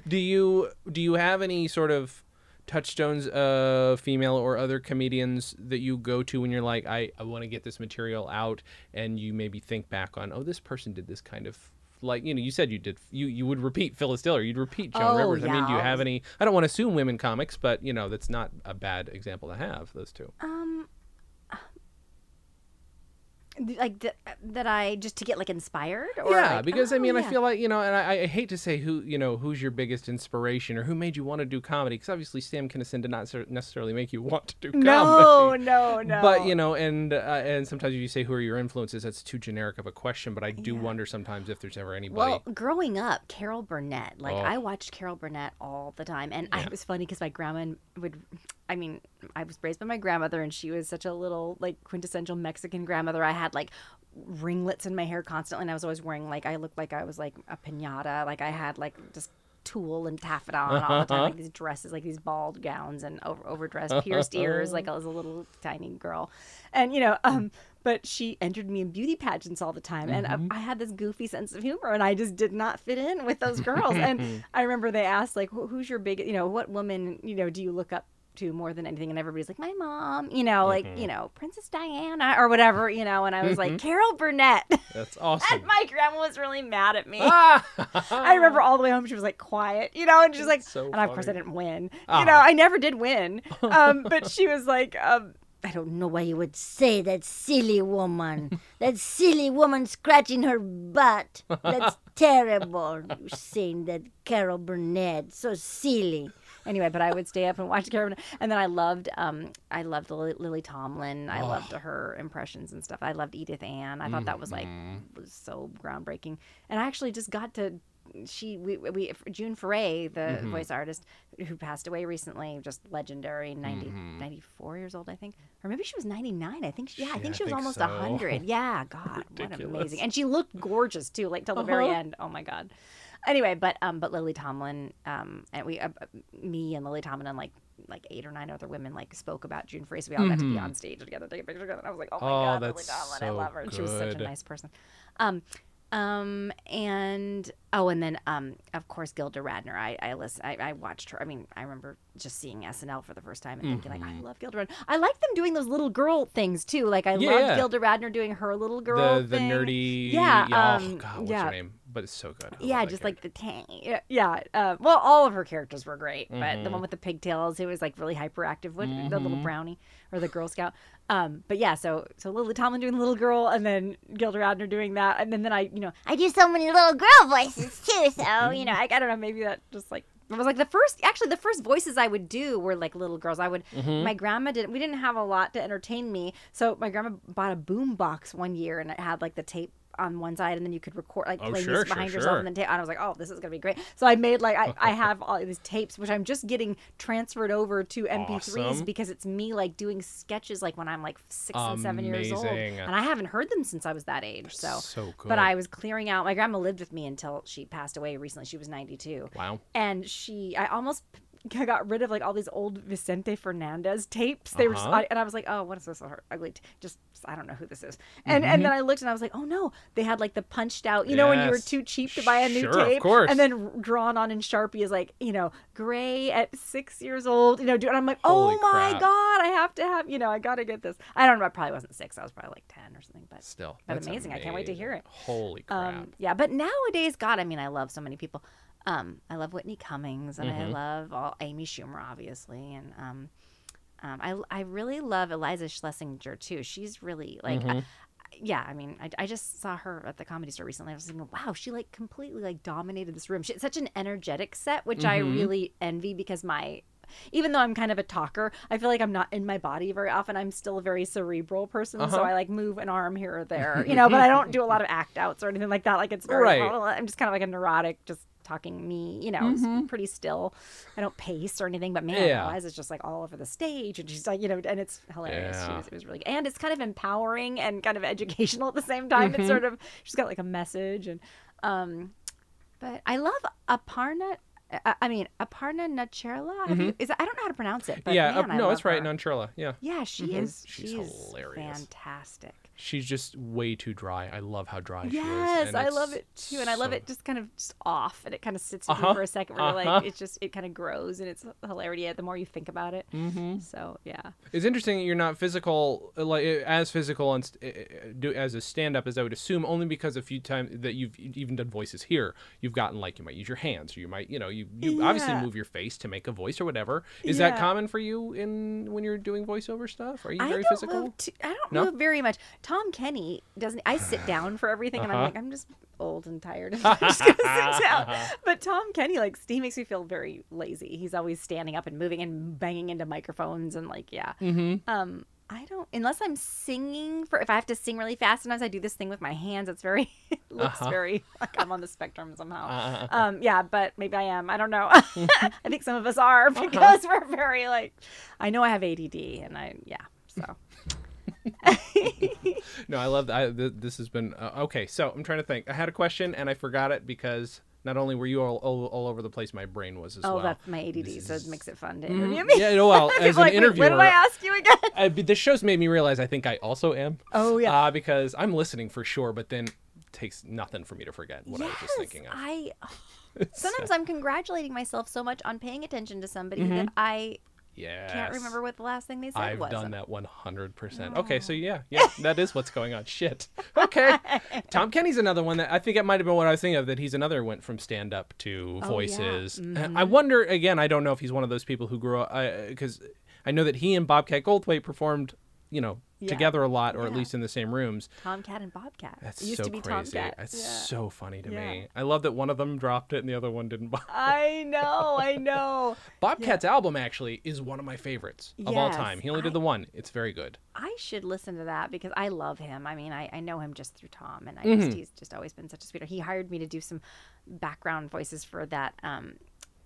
Do you do you have any sort of touchstones of female or other comedians that you go to when you're like, I, I want to get this material out, and you maybe think back on, oh, this person did this kind of like you know you said you did you you would repeat Phyllis Diller you'd repeat Joan Oh, Rivers. I mean do you have any I don't want to assume women comics but you know that's not a bad example to have those two. Um, like th- that I just to get like inspired. Or yeah, like, because I oh, mean, I feel like you know, and I, I hate to say who you know who's your biggest inspiration or who made you want to do comedy, because obviously Sam Kinison did not necessarily make you (laughs) want to do comedy. no, no, no. But you know, and uh, and sometimes if you say who are your influences, that's too generic of a question. But I do wonder sometimes if there's ever anybody. Well, growing up, Carol Burnett, like Oh. I watched Carol Burnett all the time, and I, it was funny because my grandma would. I mean, I was raised by my grandmother, and she was such a little like quintessential Mexican grandmother. I had like ringlets in my hair constantly, and I was always wearing like I looked like I was like a pinata. Like I had like just tulle and taffeta on all the time, uh-huh. like these dresses, like these bald gowns and over overdressed, pierced ears, like I was a little tiny girl, and you know, mm. um, but she entered me in beauty pageants all the time, and I, I had this goofy sense of humor, and I just did not fit in with those girls. and (laughs) I remember they asked like, "Who's your big, you know, what woman, you know, do you look up?" To more than anything and everybody's like my mom you know like you know princess diana or whatever you know and i was like carol burnett (laughs) that's awesome. and my grandma was really mad at me Ah! (laughs) I remember all the way home she was like quiet, you know, and she's like, so and of course I didn't win, Ah. you know, I never did win, um, (laughs) but she was like, um, I don't know why you would say that silly woman. that silly woman scratching her butt. That's terrible. You're saying that Carol Burnett. So silly. Anyway, but I would stay up and watch Carol, and then I loved, um, I loved Lily, Lily Tomlin, I loved her impressions and stuff. I loved Edith Ann. I thought that was like was so groundbreaking, and I actually just got to. She we we June Foray, the voice artist who passed away recently, just legendary, 90, 94 years old, I think, or maybe she was ninety nine. I think, she, yeah, I Yeah, think I she was think almost so. hundred. Yeah, God, what amazing, and she looked gorgeous too, like till the very Uh-huh. end. Oh my God. Anyway, but um, but Lily Tomlin, um, and we, uh, me and Lily Tomlin, and like like eight or nine other women, like spoke about June Foray, so we all got to be on stage together, take a picture together. And I was like, oh my Oh, God, Lily Tomlin, I love her, and she was such a nice person. Um, um, and oh, and then um, of course Gilda Radner. I I listen. I, I watched her. I mean, I remember just seeing SNL for the first time and thinking like, Mm-hmm. I love Gilda Radner. I like them doing those little girl things too. Like I Yeah. loved Gilda Radner doing her little girl the the nerdy Yeah, oh um, god what's yeah. her name but it's so good I Yeah, just like the tang. Yeah. Uh, well, all of her characters were great, but Mm-hmm. the one with the pigtails, who was like really hyperactive, what the little brownie or the Girl Scout. Um, but yeah, so so Lily Tomlin doing the little girl, and then Gilda Radner doing that, and then then I, you know, I do so many little girl voices too, so you know, I, I don't know, maybe that just like it was like the first actually the first voices I would do were like little girls. I would Mm-hmm. my grandma didn't we didn't have a lot to entertain me. So my grandma bought a boom box one year and it had like the tape on one side and then you could record like Oh, play sure, music behind sure. yourself and then tape and I was like, Oh, this is gonna be great. So I made like I, I have all these tapes which I'm just getting transferred over to MP3s Awesome. because it's me like doing sketches like when I'm like six and seven years old. And I haven't heard them since I was that age. So so but I was clearing out my grandma lived with me until she passed away recently. She was ninety two wow and she i almost p- got rid of like all these old vicente fernandez tapes they were just, Uh-huh. and i was like oh what is this ugly t- just i don't know who this is and and then i looked and i was like oh no they had like the punched out you know when you were too cheap to buy a new Sure, of tape course. and then drawn on in sharpie is like you know Grey at six years old you know do- and i'm like oh my crap. god i have to have you know i gotta get this i don't know i probably wasn't six i was probably like 10 or something but still But that's amazing. I can't wait to hear it. holy crap um, yeah, but nowadays, God, I mean, I love so many people. Um, I love Whitney Cummings, and I Mm-hmm. love all, Amy Schumer, obviously, and um, um, I I really love Iliza Shlesinger too. She's really like. Mm-hmm. I- yeah, I mean, I, I just saw her at the comedy store recently. I was thinking, wow, she like completely like dominated this room. She had such an energetic set, which I Mm-hmm. really envy because my, even though I'm kind of a talker, I feel like I'm not in my body very often. I'm still a very cerebral person, Uh-huh. so I like move an arm here or there, you (laughs) know. but I don't do a lot of act outs or anything like that. Like it's very, Right. I'm just kind of like a neurotic, just talking me, you know, s- pretty still. I don't pace or anything, but man, Mm-hmm. Yeah. Iliza's just like all over the stage, and she's like, you know, and it's hilarious. She Yeah. was, it was really, and it's kind of empowering and kind of (laughs) educational at the same time. Mm-hmm. It's sort of she's got like a message, and um, But I love Aparna. I, I mean, Aparna Nacherla. You- is I don't know how to pronounce it. But Mm-hmm. yeah, man, uh, no, it's right. her. Nonchurla. Yeah. Yeah, she Mhm. is. She's She's, hilarious. fantastic. She's just way too dry. I love how dry she is. Yes, I love it too, and I love so- it just kind of just off, and it kind of sits with Uh-huh, you for a second. Where uh-huh. like, it's just it kind of grows, and it's hilarity the more you think about it. Mm-hmm. So yeah, It's interesting that you're not physical, uh, like uh, as physical and uh, do as a stand-up as I would assume, only because a few times that you've even done voices here, you've gotten like you might use your hands, or you might, you know, you, you obviously move your face to make a voice or whatever. Is that common for you in when you're doing voiceover stuff? Are you I very don't physical? Too, I don't No? move very much. Tom Kenny doesn't. I sit (sighs) down for everything, and I'm Uh-huh. like, I'm just old and tired. and (laughs) I'm just gonna sit (laughs) down. But Tom Kenny, like, he makes me feel very lazy. He's always standing up and moving and banging into microphones and like, yeah. Mm-hmm. Um, I don't unless I'm singing for if I have to sing really fast. Sometimes I do this thing with my hands. It's very (laughs) it looks Uh-huh. very like I'm on the spectrum somehow. (laughs) Uh-huh. Um, yeah, but maybe I am. I don't know. (laughs) I think some of us are because we're very like. I know I have ADD, and I yeah. So No, I love that. I, th- this has been uh, okay. So I'm trying to think. I had a question and I forgot it because not only were you all, all, all over the place, my brain was as oh, well. Oh, that's my ADD, This so it makes it fun to Mhm. interview me. Yeah, no, well, (laughs) as an like, "Wait, interviewer, what did I ask you again? I, this show's made me realize I think I also am. Oh yeah. Uh, because I'm listening for sure, but then it takes nothing for me to forget what I was just thinking of. I (laughs) sometimes I'm congratulating myself so much on paying attention to somebody that I Yeah. can't remember what the last thing they said I've was. done that 100%. Okay, so yeah, yeah, that is what's going on. Shit. (laughs) Okay. Tom Kenny's another one that I think it might have been what I was thinking of, that he's another went from stand up to Oh, yeah. voices. Mhm. I wonder, again, I don't know if he's one of those people who grew up, because I know that he and Bobcat Goldthwait performed, you know, Yeah. together a lot, or at least in the same rooms. Tomcat and Bobcat. That's it used so to be crazy. Tomcat. That's Yeah. so funny to Yeah. me. I love that one of them dropped it and the other one didn't. I (laughs) know, I (laughs) know. Bobcat's album actually is one of my favorites of all time. He only did I- the one. It's very good. I should listen to that because I love him. I mean, I, I know him just through Tom, and I Mm-hmm. just he's just always been such a sweetheart. He hired me to do some background voices for that um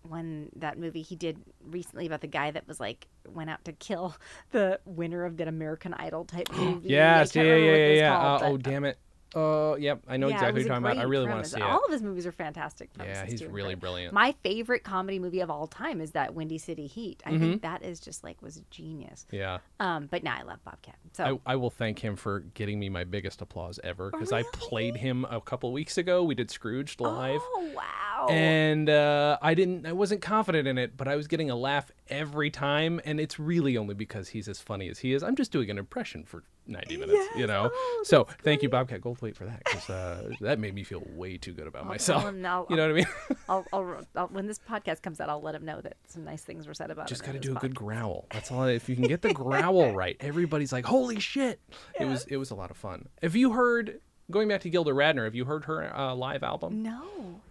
one that movie he did recently about the guy that was like went out to kill (laughs) the winner of that American Idol type (gasps) movie. Yes, yeah, yeah, yeah, yeah. called, Uh, oh, damn it. Oh, yep. I know yeah, exactly what you're talking about. I really want to see it. All of his movies are fantastic. Yeah, he's too, really brilliant. My favorite comedy movie of all time is that Windy City Heat. I Mm-hmm. think that is just like was genius. Yeah. Um, but now I love Bobcat. So I, I will thank him for getting me my biggest applause ever because I played him a couple weeks ago. We did Scrooge live. Oh wow! And uh, I didn't, I wasn't confident in it, but I was getting a laugh every time, and it's really only because he's as funny as he is. I'm just doing an impression for 90 minutes, you know. Oh, so thank you, Bobcat Goldthwait, for that, because uh, that made me feel way too good about I'll myself. him now. You know what I mean? I'll, I'll, I'll, when this podcast comes out, I'll let him know that some nice things were said about just him. got to do a good growl. That's all. If you can get the growl (laughs) right, everybody's like, "Holy shit!" It was it was a lot of fun. Have you heard? Going back to Gilda Radner, have you heard her uh, live album? No.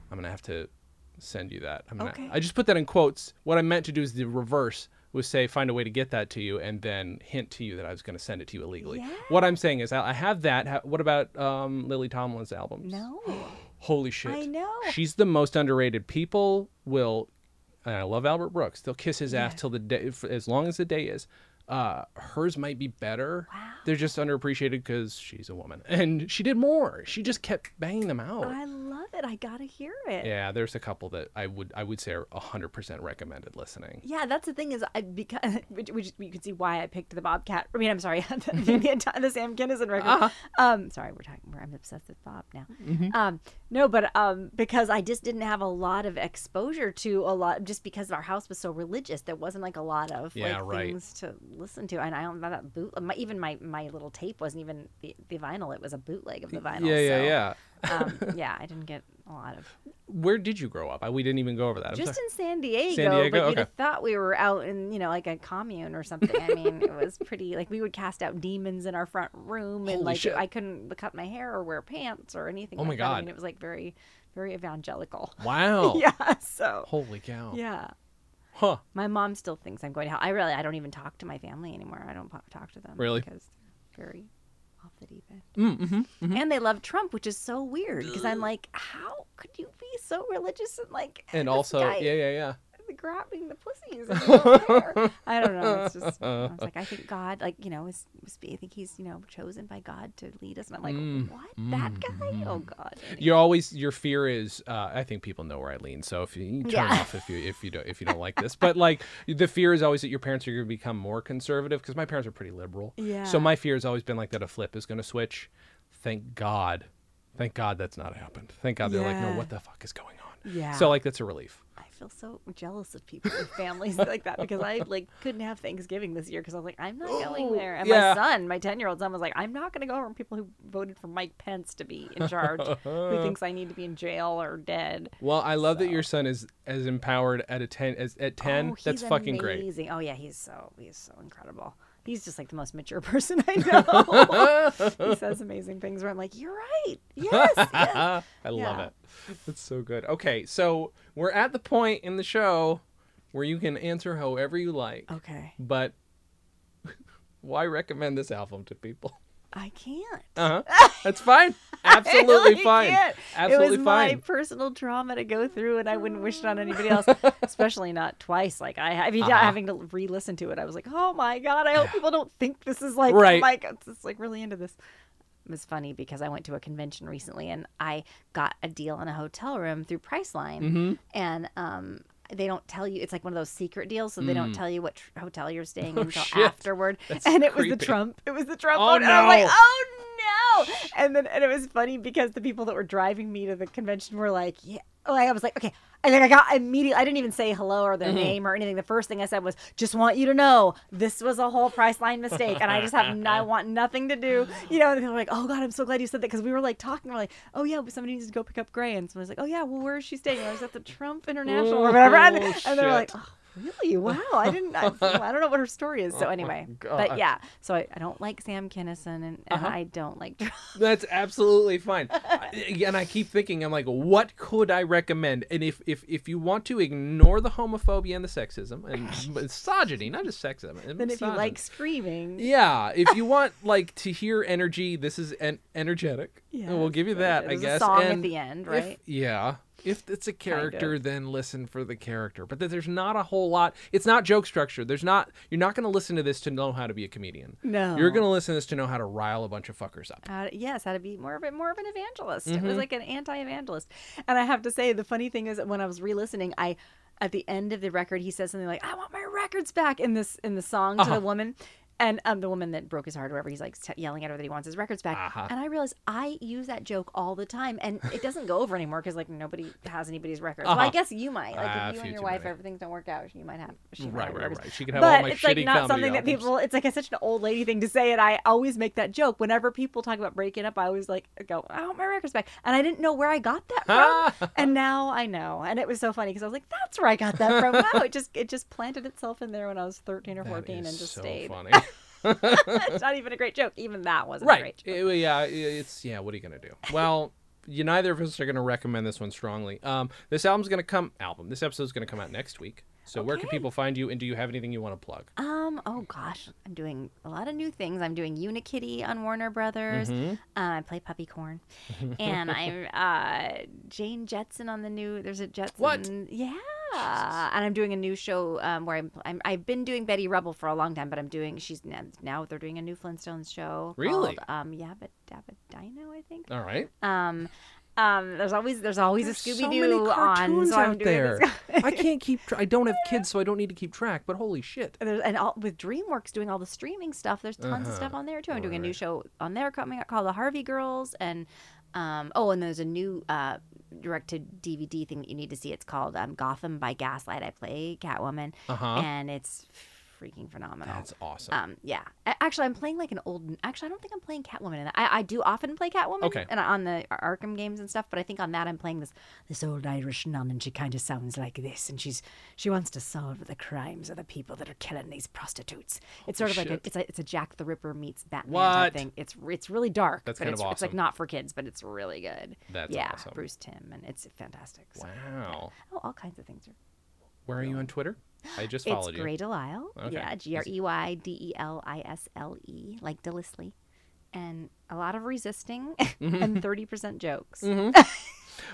I'm gonna have to send you that. I'm Okay. I just put that in quotes. What I meant to do is the reverse. Was say find a way to get that to you, and then hint to you that I was going to send it to you illegally. Yeah. What I'm saying is, I I have that. Ha- What about um, Lily Tomlin's albums? No. (gasps) Holy shit! I know. She's the most underrated. People will, and I love Albert Brooks. They'll kiss his ass till the day, as long as the day is. Uh, hers might be better. Wow. They're just underappreciated because she's a woman, (laughs) and she did more. She just kept banging them out. I love it. I gotta hear it. Yeah, there's a couple that I would I would say are hundred percent recommended listening. Yeah, that's the thing is, I because (laughs) which, which you can see why I picked the Bobcat. I mean, I'm sorry, (laughs) the, the, the Sam Kinison record. Uh-huh. Um, sorry, we're talking. We're, I'm obsessed with Bob now. Mm-hmm. Um, no, but um, because I just didn't have a lot of exposure to a lot, just because our house was so religious, there wasn't like a lot of Yeah, like right. things to listen to. And I don't know that boot. My, even my my little tape wasn't even the, the vinyl; it was a bootleg of the vinyl. yeah, yeah, so, yeah. um, (laughs) yeah, I didn't get a lot of Where did you grow up? I, we didn't even go over that. I'm just sorry. in San Diego, San Diego? but you'd Okay. have thought we were out in, you know, like a commune or something. I mean, it was (laughs) pretty like we would cast out demons in our front room, and Holy like shit. I couldn't cut my hair or wear pants or anything. Oh my like that. I mean, it was like very, very evangelical. (laughs) wow. Yeah. So. Holy cow. Yeah. Huh. My mom still thinks I'm going to hell. I really, I don't even talk to my family anymore. I don't talk to them. Really? Because they're very off the deep end. Mm, mm-hmm. And they love Trump, which is so weird because I'm like, how could you be so religious and like And also, guy- yeah, yeah, yeah. Grabbing the pussies. And you don't. (laughs) I don't know. It's just I was like, I think God, like you know, is, is I think he's you know chosen by God to lead us, and I'm like, Mm, what that guy? Oh God. Anyway. You're always your fear is. Uh, I think people know where I lean, so if you, you turn Yeah. off if you if you don't if you don't like this, but like the fear is always that your parents are going to become more conservative because my parents are pretty liberal. Yeah. So my fear has always been like that a flip is going to switch. Thank God, thank God that's not happened. Thank God they're like, no, what the fuck is going on? Yeah. So like that's a relief. I feel so jealous of people with families (laughs) like that because I like couldn't have Thanksgiving this year because I was like, I'm not going there. And yeah. my son, my ten year old son, was like, I'm not going to go around people who voted for Mike Pence to be in charge, who (laughs) thinks I need to be in jail or dead. Well, I love that your son is as empowered at a ten as at oh, ten. Oh, that's he's fucking great. Oh yeah, he's so he's so incredible. He's just like the most mature (laughs) person I know. he says amazing things where I'm like, you're right. Yes. yes. (laughs) I love it. That's so good. Okay, so we're at the point in the show where you can answer however you like, Okay. but (laughs) why recommend this album to people? I can't. Uh huh. (laughs) That's fine. (laughs) Absolutely really fine. can't. Absolutely it was my personal trauma to go through, and I wouldn't wish it on anybody else, (laughs) especially not twice. Like I, I mean, Uh-huh. having to re-listen to it, I was like, oh my god, I hope people don't think this is like, Right. oh my god, it's like really into this. It was funny because I went to a convention recently, and I got a deal on a hotel room through Priceline, Mm-hmm. and um. They don't tell you. It's like one of those secret deals, so they don't tell you what tr- hotel you're staying (laughs) in until Mm. Oh, shit. afterward. That's (laughs) and it was the. Trump. It was the Trump. Oh, one, and I'm like, no. oh no! And then and it was funny because the people that were driving me to the convention were like, yeah. Like I was like, okay. And then I got immediately. I didn't even say hello or their Mm-hmm. name or anything. The first thing I said was, "Just want you to know this was a whole Priceline mistake, and I just have n- I (laughs) want nothing to do." You know, and people were like, "Oh God, I'm so glad you said that," because we were like talking. We're like, "Oh yeah, but somebody needs to go pick up Grey," and someone was like, "Oh yeah, well where is she staying?" And I was at the Trump International or whatever, and, Oh, and they're like, oh, Really? Wow. I didn't. I, (laughs) I don't know what her story is. So anyway, Oh but yeah. So I, I don't like Sam Kinison, and, and Uh-huh. I don't like. Trump. That's absolutely fine. (laughs) And I keep thinking, I'm like, what could I recommend? And if if if you want to ignore the homophobia and the sexism and (laughs) misogyny, not just sexism, and Then if you like screaming, Yeah, if you want like to hear energy, this is en- energetic. Yeah, and we'll give you that, I guess. song at the end, if- right? yeah. If it's a character, of. then listen for the character. But there's not a whole lot. It's not joke structure. There's not. You're not going to listen to this to know how to be a comedian. No. You're going to listen to this to know how to rile a bunch of fuckers up. To, yes, how to be more of a, more of an evangelist. It Mm-hmm. was like an anti-evangelist. And I have to say, the funny thing is that when I was re-listening, I at the end of the record, he says something like, "I want my records back" in this in the song to Uh-huh. the woman. And um, the woman that broke his heart, or whatever, he's like yelling at her that he wants his records back. Uh-huh. And I realized I use that joke all the time, and it doesn't go over anymore because like nobody has anybody's records. Well, I Uh-huh. guess you might. Like Ah, if you and your wife, many. everything don't work out, you might have. She might Right, have right, records. right. She can have all but my it's like not something that people. It's like a, such an old lady thing to say, and I always make that joke whenever people talk about breaking up. I always like go, "I want my records back," and I didn't know where I got that from, (laughs) and now I know, and it was so funny because I was like, "That's where I got that from." (laughs) Wow, it just it just planted itself in there when I was thirteen or fourteen, and just so stayed. funny. (laughs) it's not even a great joke. Even that wasn't a right. great joke. It- yeah. It's yeah. What are you gonna do? Well. You neither of us are going to recommend this one strongly. Um, this album's to come album. This episode's going to come out next week. So where can people find you? And do you have anything you want to plug? Um. Oh gosh, I'm doing a lot of new things. I'm doing Unikitty on Warner Brothers. Mm-hmm. Uh, I play Puppycorn, (laughs) and I'm uh, Jane Jetson on the new. There's a Jetson. What? Yeah. And I'm doing a new show um, where I'm, I'm. I've been doing Betty Rubble for a long time, but I'm doing. She's now, now they're doing a new Flintstones show. Really? Called, um. Yabba Dabba Dino, I think. All right. Um. Um. There's always there's always There's a Scooby Doo on. cartoons So I'm out there. I (laughs) can't keep. Tra- I don't have kids, so I don't need to keep track. But holy shit! And, there's, and all, with DreamWorks doing all the streaming stuff, there's tons of stuff on there too. I'm doing a new show on there coming out called The Harvey Girls, and um, oh, and there's a new uh, direct to DVD thing that you need to see. It's called um, Gotham by Gaslight. I play Catwoman, Uh-huh. and it's freaking phenomenal. That's awesome. Um, yeah. Actually, I'm playing like an old. Actually, I don't think I'm playing Catwoman in that. I, I do often play Catwoman. Okay. And on the Arkham games and stuff, but I think on that I'm playing this this old Irish nun, and she kind of sounds like this, and she's she wants to solve the crimes of the people that are killing these prostitutes. It's sort of like a, it's a it's a Jack the Ripper meets Batman What? type thing. It's it's really dark. That's but kind it's, of It's like not for kids, but it's really good. That's yeah. awesome. Bruce Timm, and it's fantastic. So, wow. Oh, all kinds of things are. Where are you on Twitter? I just It's followed you. Grey Delisle. Okay. Yeah, G R E Y D E L I S L E, like Delisle. And a lot of resisting (laughs) Mm-hmm. and 30% jokes. (laughs)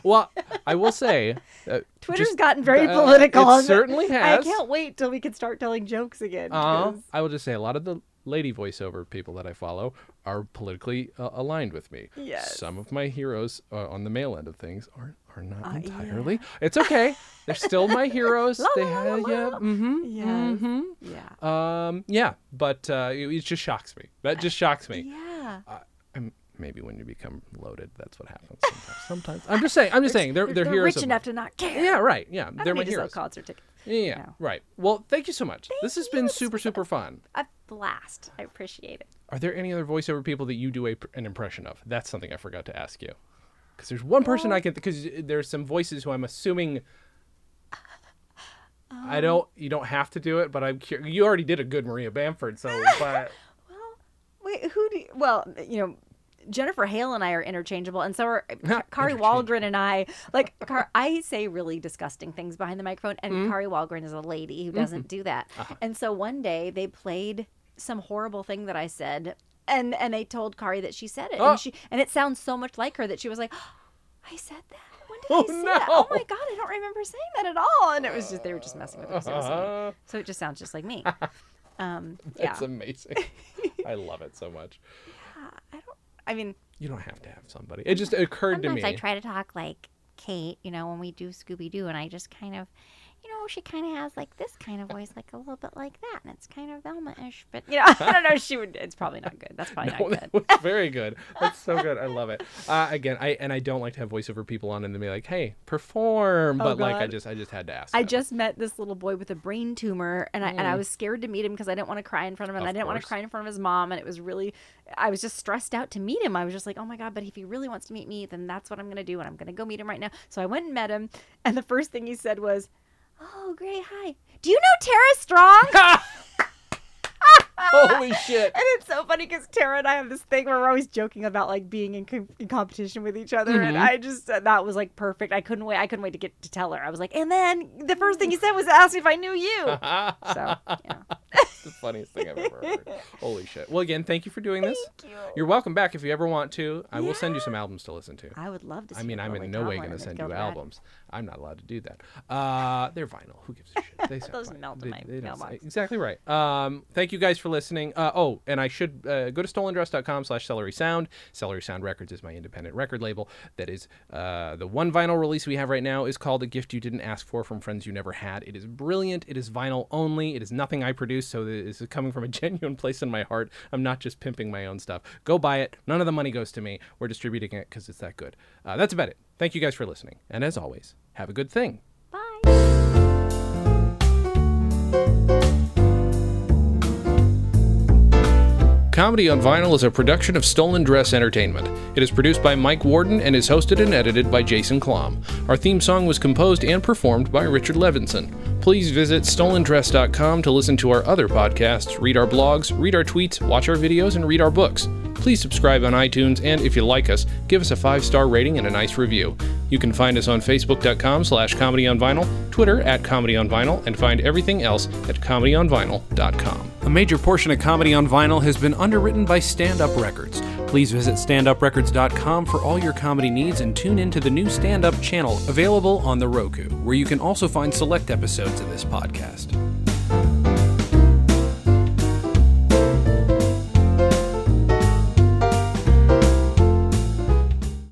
Well, I will say, uh, Twitter's just- gotten very uh, political. It certainly has. I can't wait till we can start telling jokes again. Uh, I will just say a lot of the lady voiceover people that I follow are politically uh, aligned with me. Yes. Some of my heroes uh, on the male end of things are are not Uh, yeah. entirely. It's okay. They're still my (laughs) heroes. La, they la, la, yeah. Mm-hmm. Yes. Mm-hmm. Yeah. Um. Yeah. But uh, it, it just shocks me. That just shocks me. Yeah. I'm, maybe when you become loaded, that's what happens. Sometimes. sometimes. I'm just saying. I'm just saying. They're they're, They're heroes. rich enough to not care. Yeah. Right. Yeah. I They're my need to sell heroes. concert tickets. Yeah. Right. Well, thank you so much. this has been super super fun. A blast. I appreciate it. Are there any other voiceover people that you do a, an impression of? That's something I forgot to ask you. Because there's one person I can. Because there's some voices who I'm assuming. (laughs) Um I don't. You don't have to do it, but I'm. You already did a good Maria Bamford, so. (laughs) But Well, wait, who do you, well, you know, Jennifer Hale and I are interchangeable, and so are (laughs) Kari Wahlgren and I. Like, Car- I say really disgusting things behind the microphone, and Mm-hmm. Kari Wahlgren is a lady who doesn't do that. Uh-huh. And so one day they played some horrible thing that I said, and and they told Kari that she said it, Oh. and she and it sounds so much like her that she was like, I said that. When did Oh, I say that? Oh my god, I don't remember saying that at all. And it was just they were just messing with her. So, it was funny. uh, So it just sounds just like me. (laughs) Um, yeah. amazing. (laughs) I love it so much. I don't. I mean, You don't have to have somebody. It just occurred to me. Sometimes. I try to talk like Kate, you know, when we do Scooby Doo, and I just kind of, you know, she kind of has like this kind of voice, like a little bit like that, and it's kind of Velma-ish, but you know, (laughs) I don't know. She would. It's probably not good. That's probably (laughs) No, not that good. was very good. That's so good. I love it. (laughs) Uh, again, I and I don't like to have voiceover people on and then be like, "Hey, perform," but like I Oh, just I just had to ask. I them. just met this little boy with a brain tumor, and I and I was scared to meet him because I didn't want to cry in front of him, and Mm. Of I didn't want to cry in front of his mom, and it was really, I was just stressed out to meet him. I was just like, oh my god, but if he really wants to meet me, then that's what I'm gonna do, and I'm gonna go meet him right now. So I went and met him, and the first thing he said was, "Oh, great, hi. Do you know Tara Strong?" (laughs) Holy (laughs) shit! And it's so funny because Tara and I have this thing where we're always joking about like being in, com- in competition with each other, and Mm-hmm. I just that was like perfect. I couldn't wait. I couldn't wait to get to tell her. I was like, and then the first thing he said was ask me if I knew you. (laughs) so yeah, It's the funniest thing I've ever heard. Holy shit. Well, again, thank you for doing this. Thank you. You're welcome back if you ever want to. I will send you some albums to listen to. I would love to. See I mean, I'm in no way going to send you albums. I'm not allowed to do that. Uh, they're vinyl. Who gives a shit? They (laughs) Those fine. melt in They- my they mailbox. Exactly right. Um, thank you guys for listening. Uh, oh, and I should uh, go to stolendress.com slash celery sound. Celery Sound Records is my independent record label. That is uh, the one vinyl release we have right now is called A Gift You Didn't Ask For from Friends You Never Had. It is brilliant. It is vinyl only. It is nothing I produce, so this is coming from a (laughs) genuine place in my heart. I'm not just pimping my own stuff. Go buy it. None of the money goes to me. We're distributing it because it's that good. Uh, that's about it. Thank you guys for listening. And as always, have a good thing. Bye. Comedy on Vinyl is a production of Stolen Dress Entertainment. It is produced by Mike Worden and is hosted and edited by Jason Klamm. Our theme song was composed and performed by Richard Levinson. Please visit stolendress.com to listen to our other podcasts, read our blogs, read our tweets, watch our videos, and read our books. Please subscribe on iTunes, and if you like us, give us a five-star rating and a nice review. You can find us on facebook.com slash comedy on vinyl, Twitter at comedy on vinyl, and find everything else at comedyonvinyl.com. A major portion of Comedy on Vinyl has been underwritten by Stand Up Records. Please visit standuprecords.com for all your comedy needs and tune into the new Stand Up channel available on the Roku, where you can also find select episodes of this podcast.